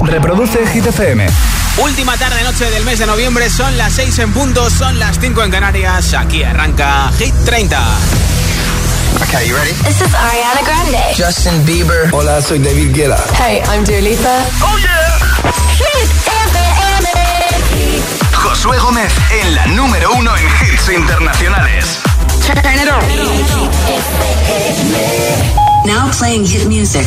Reproduce Hit FM. Última tarde noche del mes de noviembre, son las 6 en punto, son las 5 en Canarias. Aquí arranca Hit 30. Okay, you ready? This is Ariana Grande. Justin Bieber. Hola, soy David Guetta. Hey, I'm Dua Lipa. Oh yeah. Hit FM. Josué Gómez en la número uno en hits internacionales. Turn it on. Now playing hit music.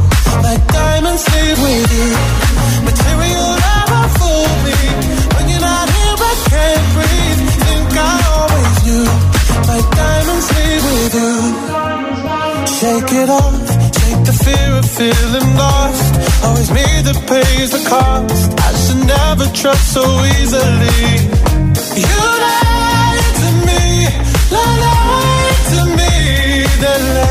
Diamonds leave with you. Material never fool me. When you're not here, I can't breathe. Think I always knew. My diamonds leave with you. Shake it off. Shake the fear of feeling lost. Always me that pays the cost. I should never trust so easily. You lied to me. Lied to me. Then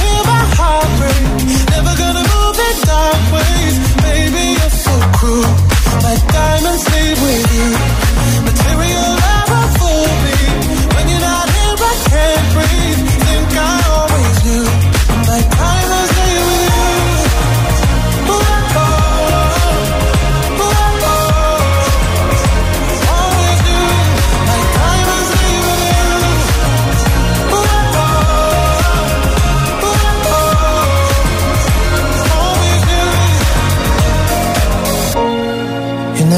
you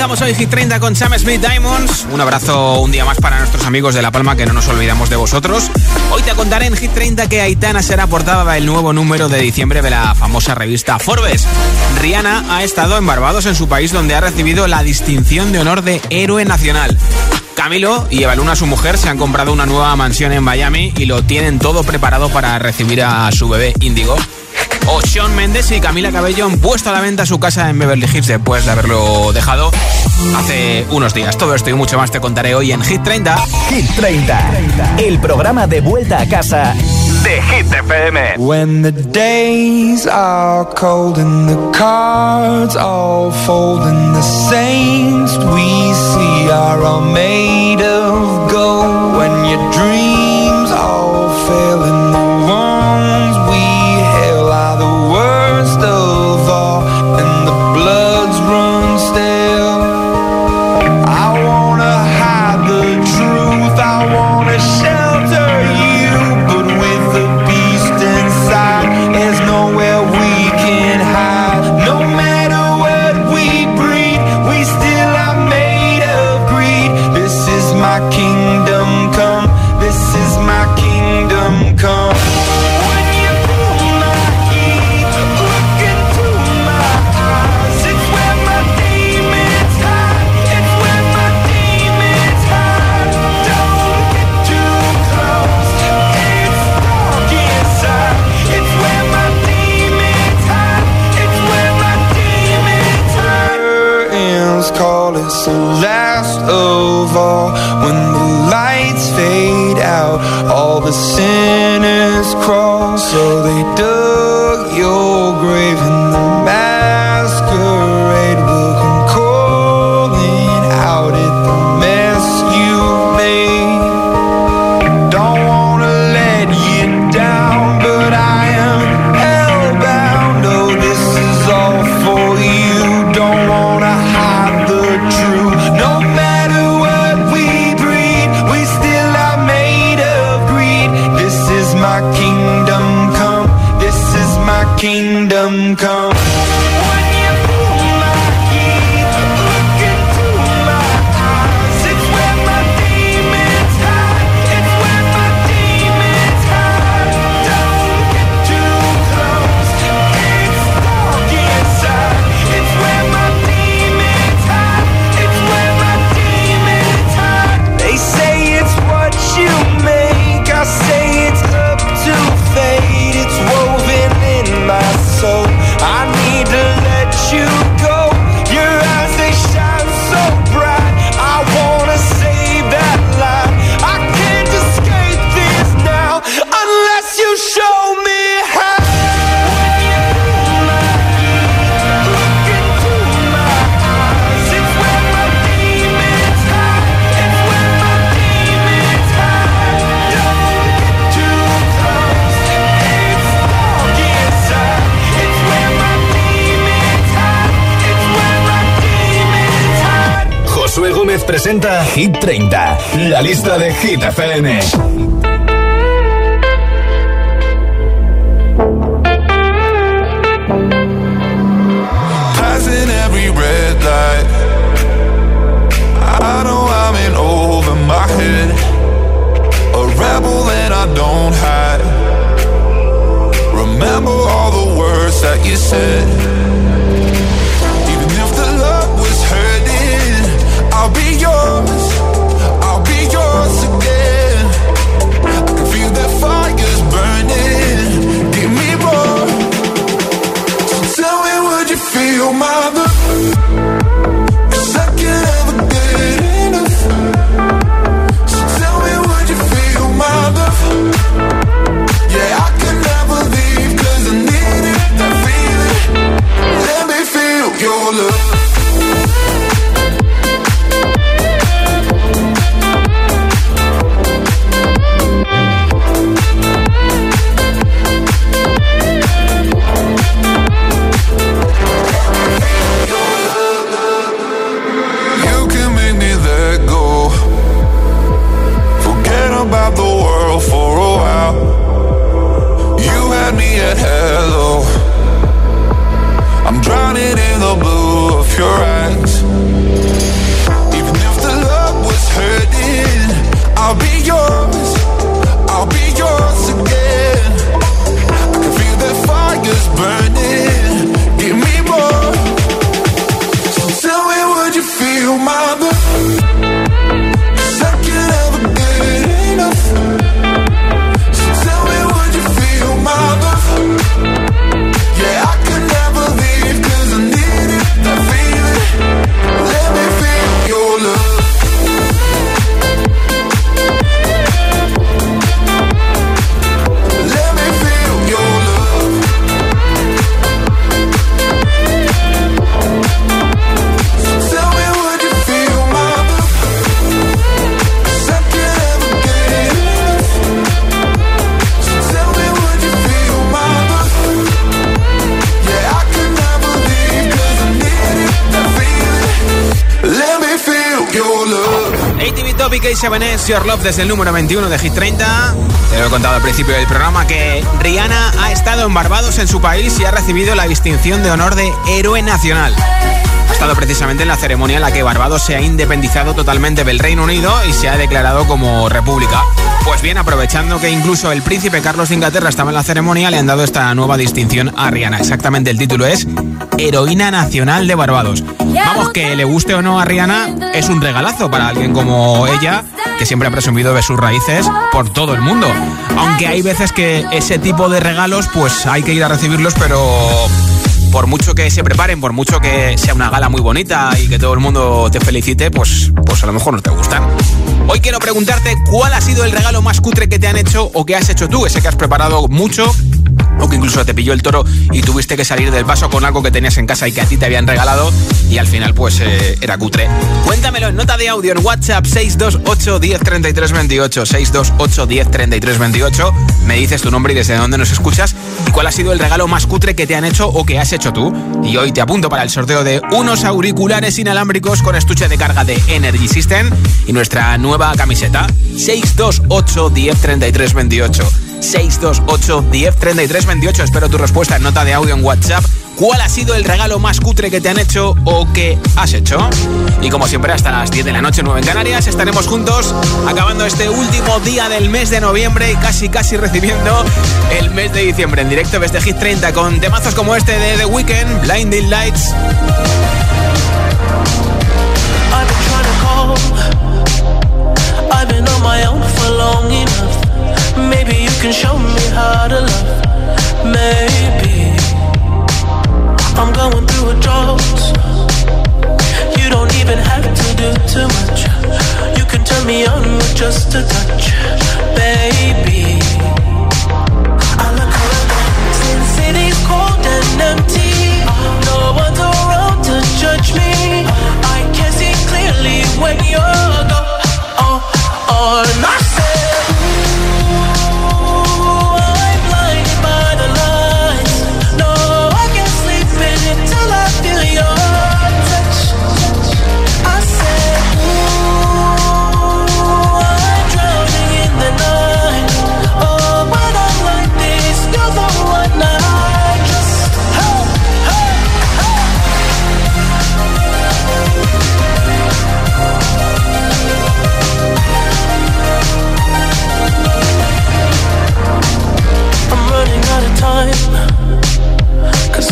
arrancamos hoy Hit 30 con Sam Smith Diamonds. Un abrazo un día más para nuestros amigos de La Palma que no nos olvidamos de vosotros. Hoy te contaré en Hit 30 que Aitana será portada del nuevo número de diciembre de la famosa revista Forbes. Rihanna ha estado en Barbados en su país donde ha recibido la distinción de honor de héroe nacional. Camilo y Evaluna, su mujer, se han comprado una nueva mansión en Miami y lo tienen todo preparado para recibir a su bebé Índigo. O Sean Mendes y Camila Cabello han puesto a la venta su casa en Beverly Hills después de haberlo dejado hace unos días. Todo esto y mucho más te contaré hoy en Hit 30. Hit 30. El programa de vuelta a casa de Hit FM. When the days are cold and the cards all fold and the saints we see are all made of gold. When your dreams all fail It's the last of all. When the lights fade out All the sinners crawl. So they do presenta Hit 30, la lista de Hit FM. 7S, Your Love desde el número 21 de Hit 30. Te lo he contado al principio del programa que Rihanna ha estado en Barbados en su país y ha recibido la distinción de honor de héroe nacional. Ha estado precisamente en la ceremonia en la que Barbados se ha independizado totalmente del Reino Unido y se ha declarado como república. Pues bien, aprovechando que incluso el príncipe Carlos de Inglaterra estaba en la ceremonia, le han dado esta nueva distinción a Rihanna. Exactamente el título es Heroína Nacional de Barbados. Vamos, que le guste o no a Rihanna, es un regalazo para alguien como ella, que siempre ha presumido de sus raíces por todo el mundo. Aunque hay veces que ese tipo de regalos, pues hay que ir a recibirlos, pero por mucho que se preparen, por mucho que sea una gala muy bonita y que todo el mundo te felicite, pues, pues a lo mejor no te gustan. Hoy quiero preguntarte cuál ha sido el regalo más cutre que te han hecho o que has hecho tú, ese que has preparado mucho o que incluso te pilló el toro y tuviste que salir del paso con algo que tenías en casa y que a ti te habían regalado y al final pues eh, era cutre. Cuéntamelo en nota de audio en WhatsApp 628 10 28 628 10 28 me dices tu nombre y desde dónde nos escuchas y cuál ha sido el regalo más cutre que te han hecho o que has hecho tú. Y hoy te apunto para el sorteo de unos auriculares inalámbricos con estuche de carga de Energy System y nuestra nueva camiseta 628 10 28 628 10 33 28. Espero tu respuesta en nota de audio en WhatsApp. ¿Cuál ha sido el regalo más cutre que te han hecho o que has hecho? Y como siempre, hasta las 10 de la noche, 9 en Canarias, estaremos juntos acabando este último día del mes de noviembre y casi, casi recibiendo el mes de diciembre en directo desde Hit 30 con temazos como este de The Weeknd, Blinding Lights. Maybe you can show me how to love. Maybe I'm going through a drought. You don't even have to do too much. You can turn me on with just a touch, baby. I since cold and empty. No one's around to judge me. I can see clearly when you're gone. Oh, oh, I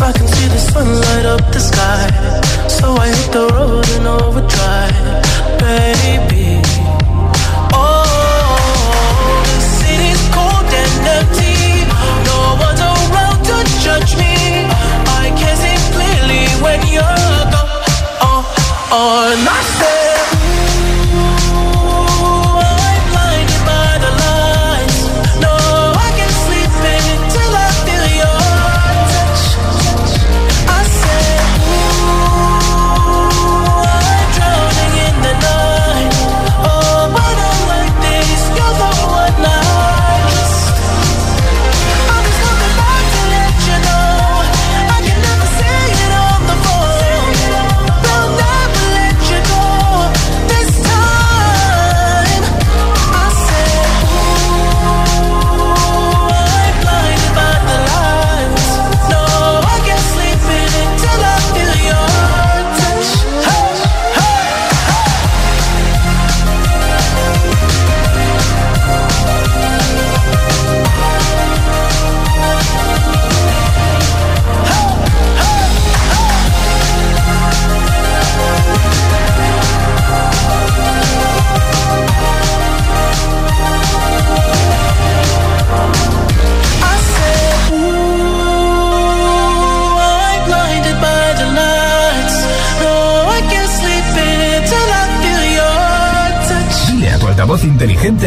I can see the sun light up the sky. So I hit the road in overdrive, baby. Oh, the city's cold and empty. No one's around to judge me. I can see clearly when you're gone. Oh, oh,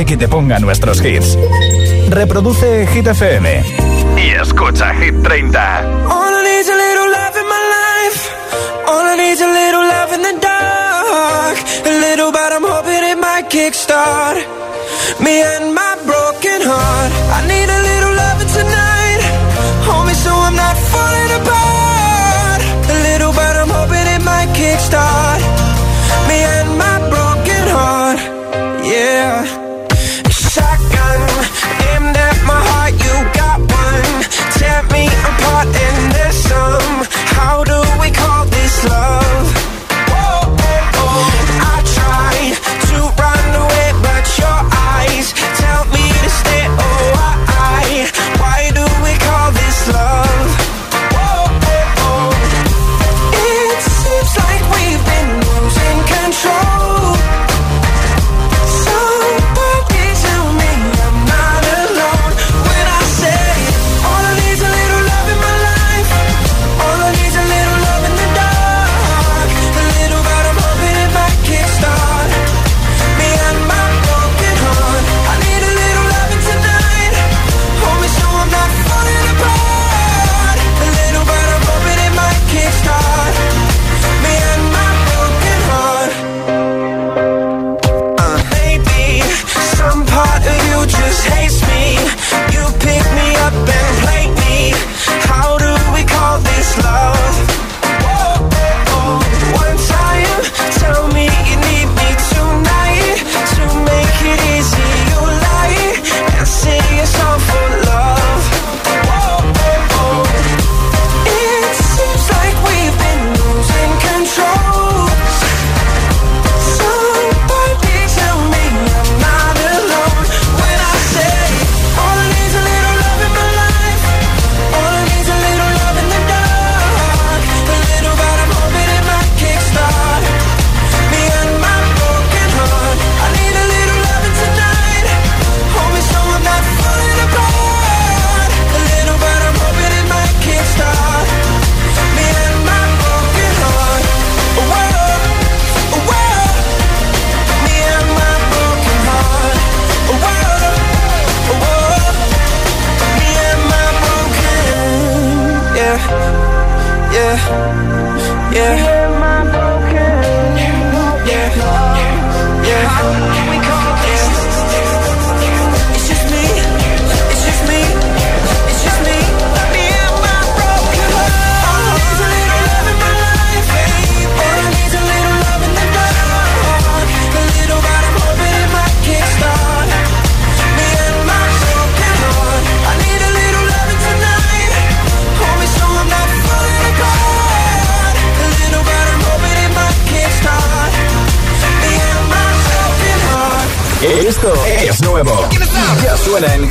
que te ponga nuestros hits. Reproduce Hit FM y escucha Hit 30. Yeah,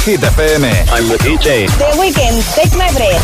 Hit FM. I'm the DJ. The Weeknd, Take My Breath.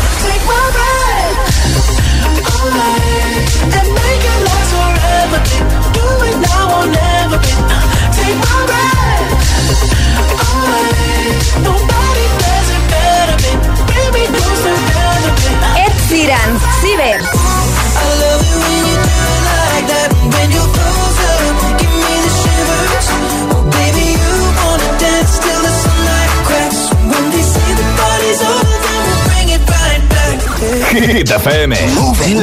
FM.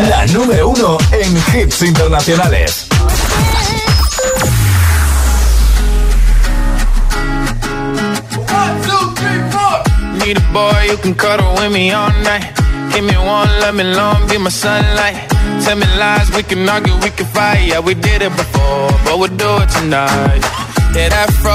La número uno en hits internacionales. Need a boy you can cuddle with me all night. Give me one, let me long, be my sunlight. Tell me lies, we can argue, we can fight. Yeah, we did it before, but we'll do it tonight. Yeah, that fro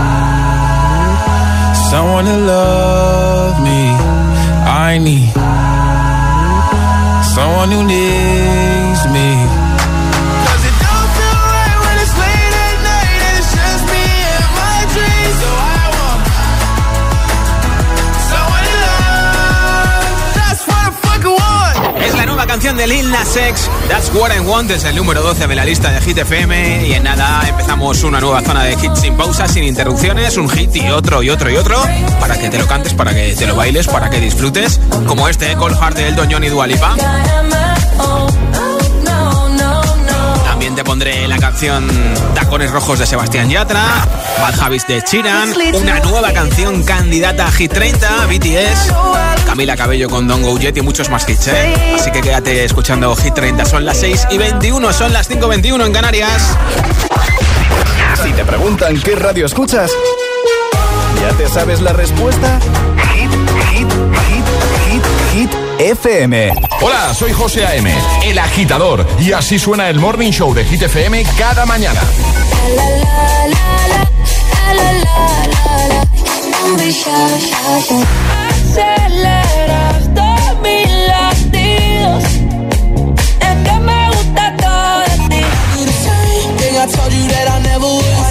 to love me. I need someone who needs de Lil Nas That's What I Want, es el número 12 de la lista de Hit FM. Y en nada empezamos una nueva zona de hits sin pausa, sin interrupciones, un hit y otro y otro y otro, para que te lo cantes, para que te lo bailes, para que disfrutes, como este Cold Heart de Elton John y Dua Lipa. También pondré la canción Tacones Rojos de Sebastián Yatra, Bad Habits de Chiran, una nueva canción candidata a Hit 30, BTS, Camila Cabello con Don Go Jet y muchos más hits, ¿eh? Así que quédate escuchando Hit 30. Son las 6 y 21, son las 5.21 en Canarias. Si te preguntan qué radio escuchas, ¿ya te sabes la respuesta? Hit, hit, hit, hit, hit, FM. Hola, soy José A.M., el agitador, y así suena el Morning Show de Hit FM cada mañana. Aceleras mis latidos. Es que me gusta todo de ti. Think I told you that I never would.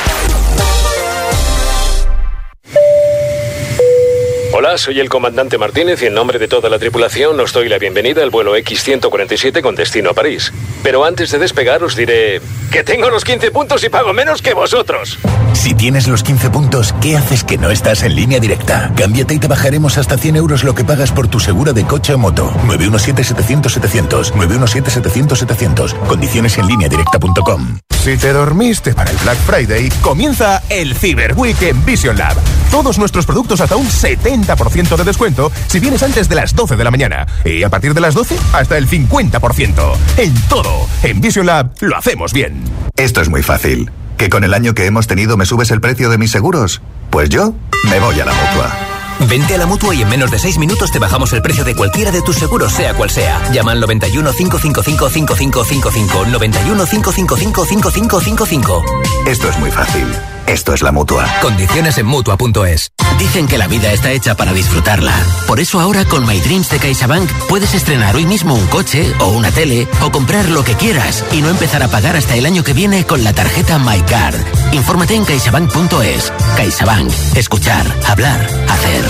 Hola, soy el comandante Martínez y en nombre de toda la tripulación os doy la bienvenida al vuelo X-147 con destino a París. Pero antes de despegar os diré que tengo los 15 puntos y pago menos que vosotros. Si tienes los 15 puntos, ¿qué haces que no estás en línea directa? Cámbiate y te bajaremos hasta 100 euros lo que pagas por tu segura de coche o moto. 917-700-700. 917-700-700. Condiciones en línea directa.com. Si te dormiste para el Black Friday, comienza el Cyber Week en Vision Lab. Todos nuestros productos hasta un 70% de descuento si vienes antes de las 12 de la mañana. Y a partir de las 12, hasta el 50%. En todo. En Vision Lab lo hacemos bien. Esto es muy fácil. ¿Que con el año que hemos tenido me subes el precio de mis seguros? Pues yo me voy a la mutua. Vente a la mutua y en menos de 6 minutos te bajamos el precio de cualquiera de tus seguros, sea cual sea. Llama al 91 555 5555. 91 555 5555. Esto es muy fácil. Esto es la mutua. Condiciones en mutua.es. Dicen que la vida está hecha para disfrutarla. Por eso ahora con My Dreams de CaixaBank puedes estrenar hoy mismo un coche o una tele o comprar lo que quieras y no empezar a pagar hasta el año que viene con la tarjeta MyCard. Infórmate en caixabank.es. CaixaBank. Escuchar, hablar, hacer.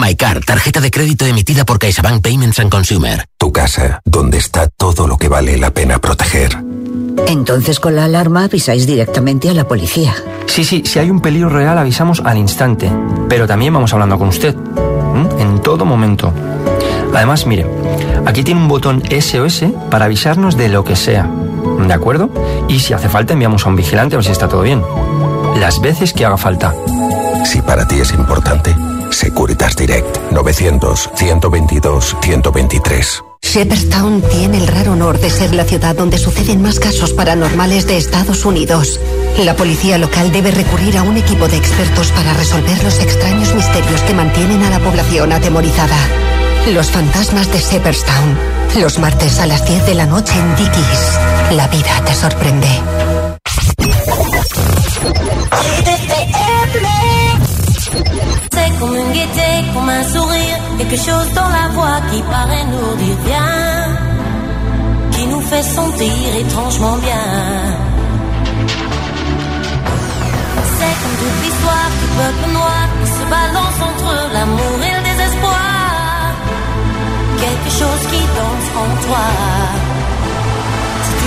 MyCard, tarjeta de crédito emitida por CaixaBank Payments and Consumer. Tu casa, donde está todo lo que vale la pena proteger. Entonces con la alarma avisáis directamente a la policía. Sí, sí, si hay un peligro real avisamos al instante, pero también vamos hablando con usted, ¿m? en todo momento. Además, mire, aquí tiene un botón SOS para avisarnos de lo que sea, ¿de acuerdo? Y si hace falta enviamos a un vigilante a ver si está todo bien. Las veces que haga falta. Si para ti es importante, Securitas Direct 900 122 123. Shepherdstown tiene el raro honor de ser la ciudad donde suceden más casos paranormales de Estados Unidos. La policía local debe recurrir a un equipo de expertos para resolver los extraños misterios que mantienen a la población atemorizada. Los fantasmas de Shepherdstown. Los martes a las 10 de la noche en Dickies. La vida te sorprende. Comme une gaieté, comme un sourire, quelque chose dans la voix qui paraît nous dire bien, qui nous fait sentir étrangement bien. C'est comme toute l'histoire du peuple noir qui se balance entre l'amour et le désespoir, quelque chose qui danse en toi. Si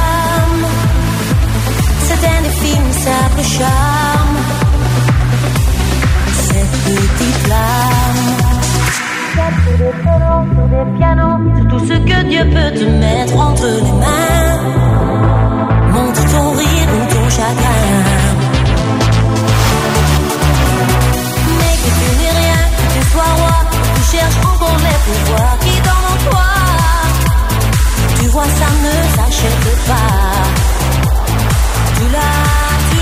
c'est un indéfinissable charme. Cette petite flamme. Des des pianos, tout ce que Dieu peut te mettre entre les mains. Montre ton rire ou ton chagrin. Mais que tu n'es rien, que tu sois roi, tu cherches encore les pouvoirs qui dorment en toi. Tu vois, ça ne s'achète pas. Tu l'as, tu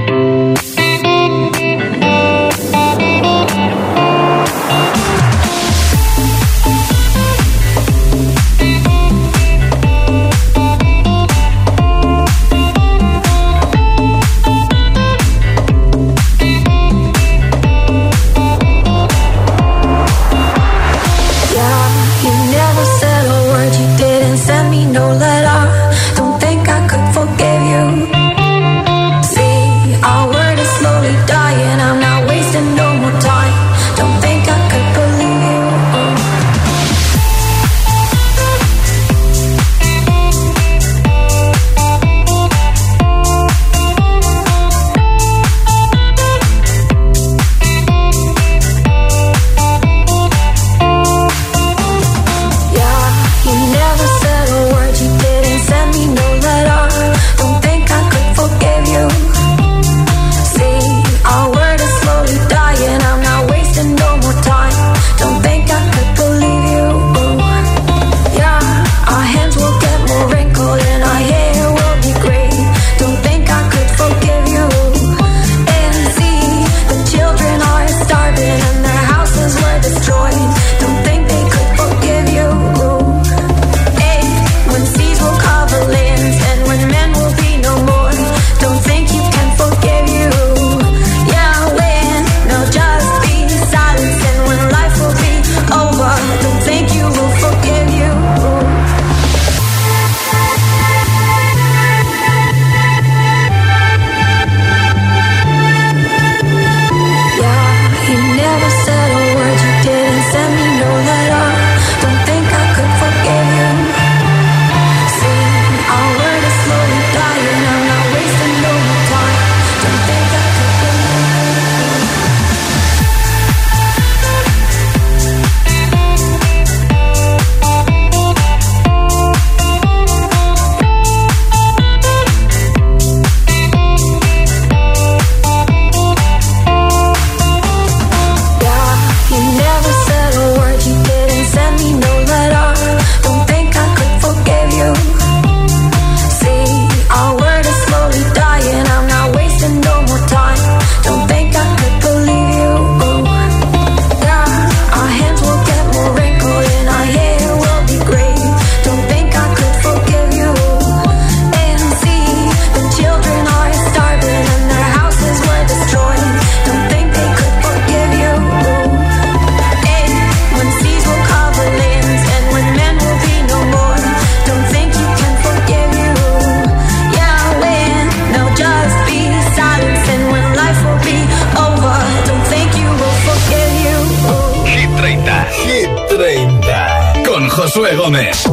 Josué Gómez.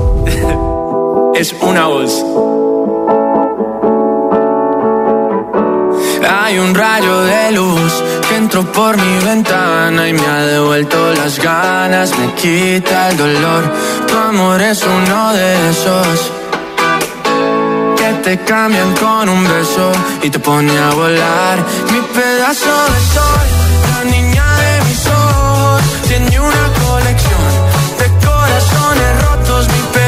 es una voz. Hay un rayo de luz que entró por mi ventana y me ha devuelto las ganas, me quita el dolor. Tu amor es uno de esos que te cambian con un beso y te pone a volar. Mi pedazo de sol, la niña de mis ojos, tiene una corazones rotos. Mi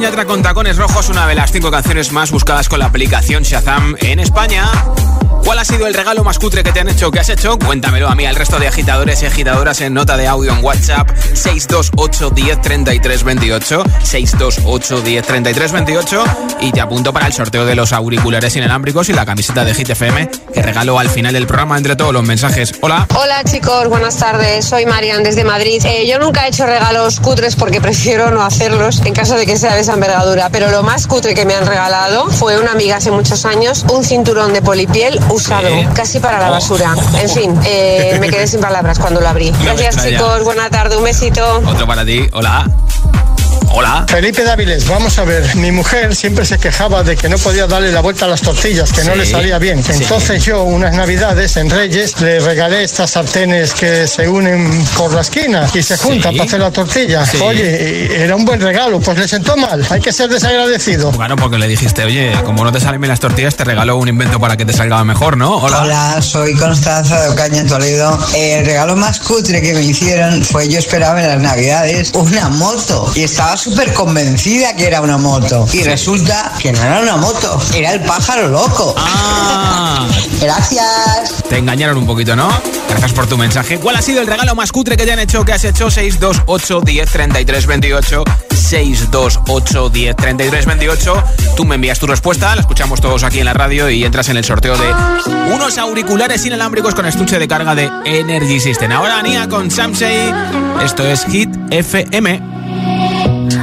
Yatra con Tacones Rojos, una de las cinco canciones más buscadas con la aplicación Shazam en España. ¿Cuál ha sido el regalo más cutre que te han hecho? ¿Qué has hecho? Cuéntamelo a mí, al resto de agitadores y agitadoras en nota de audio en WhatsApp 628 10 33 28 628 10 33 28 y te apunto para el sorteo de los auriculares inalámbricos y la camiseta de Hit FM que regalo al final del programa entre todos los mensajes. Hola. Hola chicos, buenas tardes. Soy Marian desde Madrid. Eh, yo nunca he hecho regalos cutres porque prefiero no hacerlos en caso de que sea de esa envergadura. Pero lo más cutre que me han regalado fue una amiga hace muchos años, un cinturón de polipiel usado, casi para la basura. En fin, eh, me quedé sin palabras cuando lo abrí. Gracias chicos, buena tarde, un besito. Otro para ti. Hola. Hola. Felipe Dáviles, vamos a ver, mi mujer siempre se quejaba de que no podía darle la vuelta a las tortillas, que no le salía bien. Sí. Entonces yo, unas navidades en Reyes, le regalé estas sartenes que se unen por la esquina y se juntan Sí. para hacer la tortilla. Sí. Oye, era un buen regalo, pues le sentó mal, hay que ser desagradecido. Claro, porque le dijiste, oye, como no te salen bien las tortillas, te regalo un invento para que te salga mejor, ¿no? Hola. Hola, soy Constanza de Ocaña, Toledo. El regalo más cutre que me hicieron fue yo esperaba en las navidades una moto y estaba súper convencida que era una moto. Y resulta que no era una moto, era el pájaro loco. Ah. Gracias. Te engañaron un poquito, ¿no? Gracias por tu mensaje. ¿Cuál ha sido el regalo más cutre que te han hecho? ¿Qué has hecho? 628 10 33 28 628 10 33 28 Tú me envías tu respuesta, la escuchamos todos aquí en la radio y entras en el sorteo de unos auriculares inalámbricos con estuche de carga de Energy System. Ahora Nia con Samsei. Esto es Hit FM.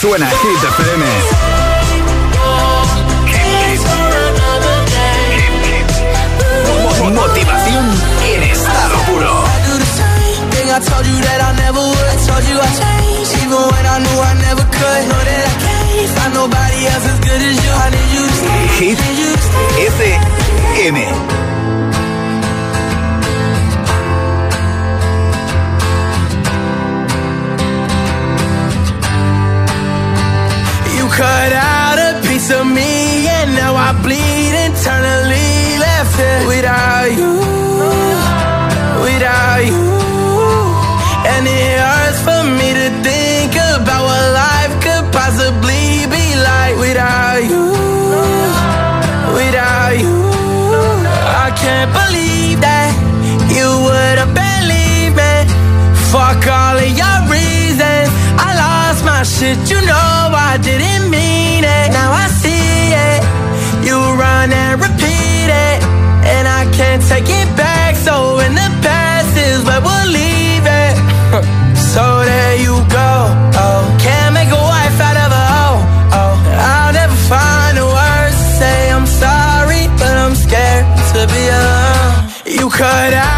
suena Hit FM. cut out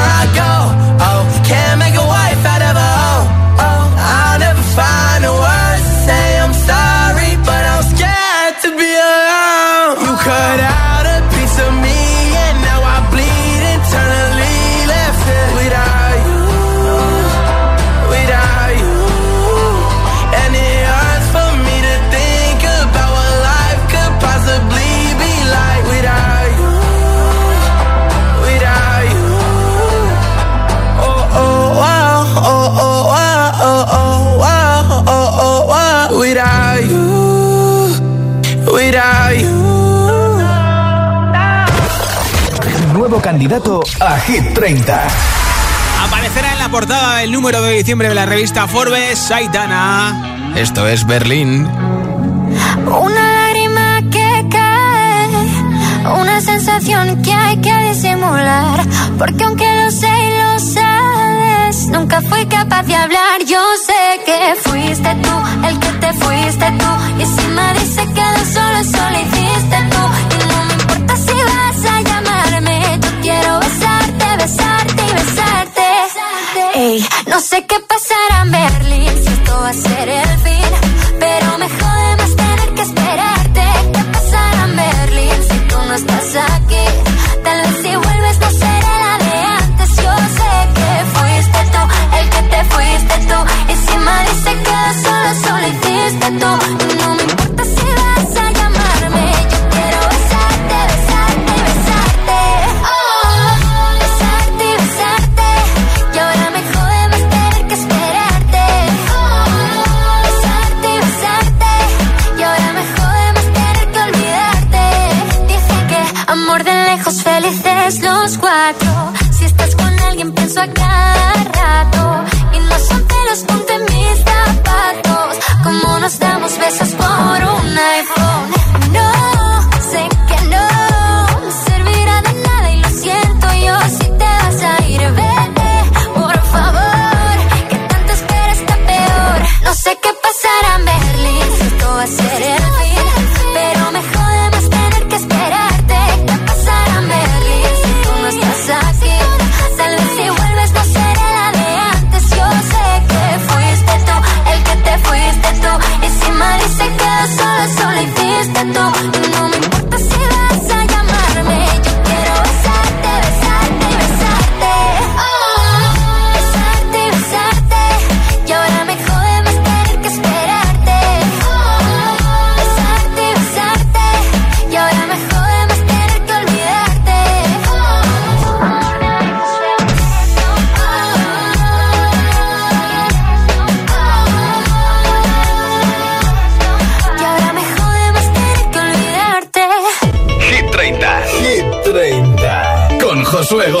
candidato a Hit 30. Aparecerá en la portada del número de diciembre de la revista Forbes, Saitana. Esto es Berlín. Una lágrima que cae, una sensación que hay que disimular, porque aunque lo sé y lo sabes, nunca fui capaz de hablar. Yo sé que fuiste tú, el que te fuiste tú, y si me dice que de solo, solo hiciste tú. No sé qué pasará en Berlín, si esto va a ser el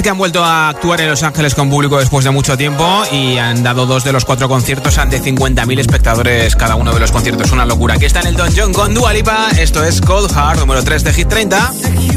Que han vuelto a actuar en Los Ángeles con público después de mucho tiempo y han dado dos de los cuatro conciertos ante 50.000 espectadores cada uno de los conciertos. Una locura. Aquí está en el Don John con Dua Lipa. Esto es Cold Heart, número 3 de Hit 30. y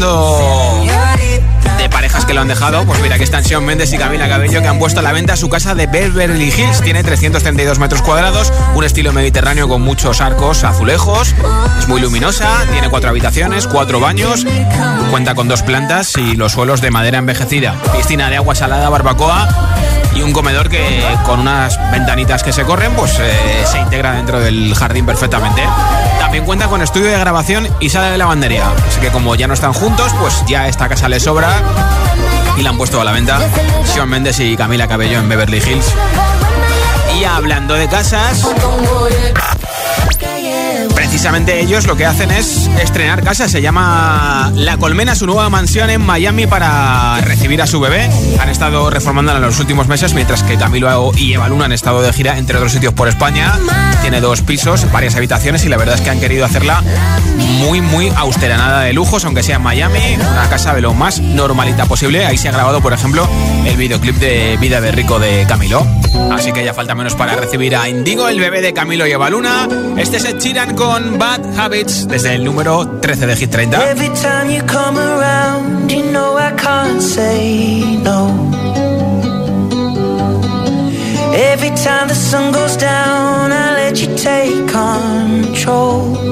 de parejas que lo han dejado, pues mira, que están Sean Mendes y Camila Cabello que han puesto a la venta su casa de Beverly Hills. Tiene 332 metros cuadrados, un estilo mediterráneo con muchos arcos azulejos, es muy luminosa, tiene cuatro habitaciones, cuatro baños, cuenta con dos plantas y los suelos de madera envejecida, piscina de agua salada, barbacoa y un comedor que con unas ventanitas que se corren, pues eh, se integra dentro del jardín perfectamente. También cuenta con estudio de grabación y sala de lavandería. Así que como ya no están juntos, pues ya esta casa les sobra y la han puesto a la venta Sean Mendes y Camila Cabello en Beverly Hills. Y hablando de casas, precisamente ellos lo que hacen es estrenar casa. Se llama La Colmena, su nueva mansión en Miami para recibir a su bebé. Han estado reformándola en los últimos meses, mientras que Camilo y Eva Luna han estado de gira entre otros sitios por España. Tiene dos pisos, varias habitaciones y la verdad es que han querido hacerla muy, muy austera, nada de lujos, aunque sea en Miami, una casa de lo más normalita posible. Ahí se ha grabado, por ejemplo, el videoclip de Vida de Rico de Camilo. Así que ya falta menos para recibir a Indigo, el bebé de Camilo y Eva Luna. Este es Chiran con Bad Habits desde el número 13 de Hit 30. Every time you come around, you know I can't say no. Every time the sun goes down, I let you take control.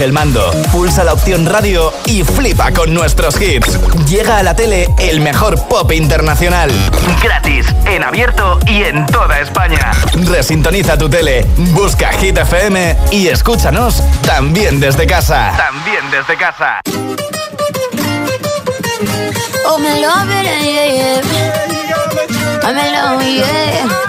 el mando, pulsa la opción radio y flipa con nuestros hits. Llega a la tele el mejor pop internacional. Gratis, en abierto y en toda España. Resintoniza tu tele, busca Hit FM y escúchanos también desde casa. También desde casa. Oh, me love yeah. Love, yeah.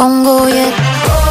tongo, yeah.